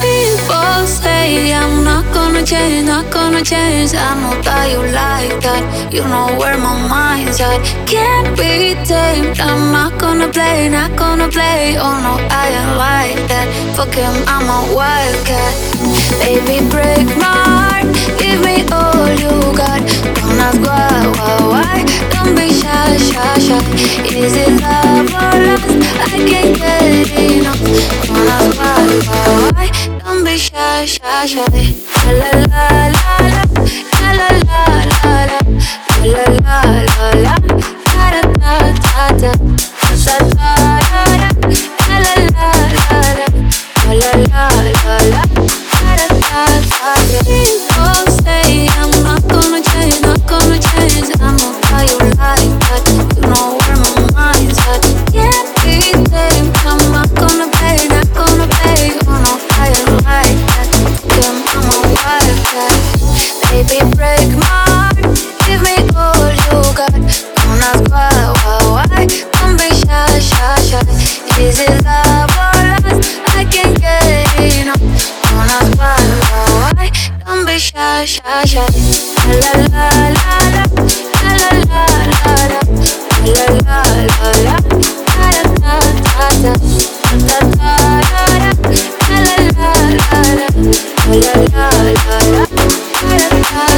People say I'm not gonna change, not gonna change. I know that you like that. You know where my mind's at. Can't be tamed. I'm not gonna play, not gonna play. Oh no, I ain't like that. Fuck him, I'm a wildcat. Baby, break my heart. Give me all you got. Don't ask why, why, why a shot shot. Is it love or lust? I can't get enough. Wanna why, why. Don't be shy, shy, shy. La la la la, la la la la la, la la la la la, la. La la la la la. Shy. La la la la la la la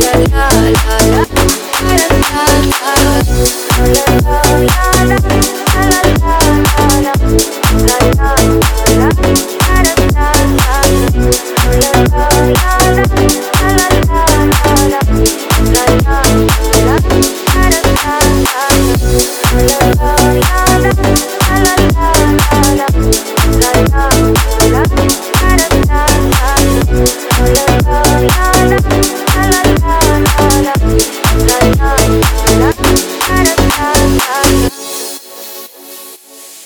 la la la night.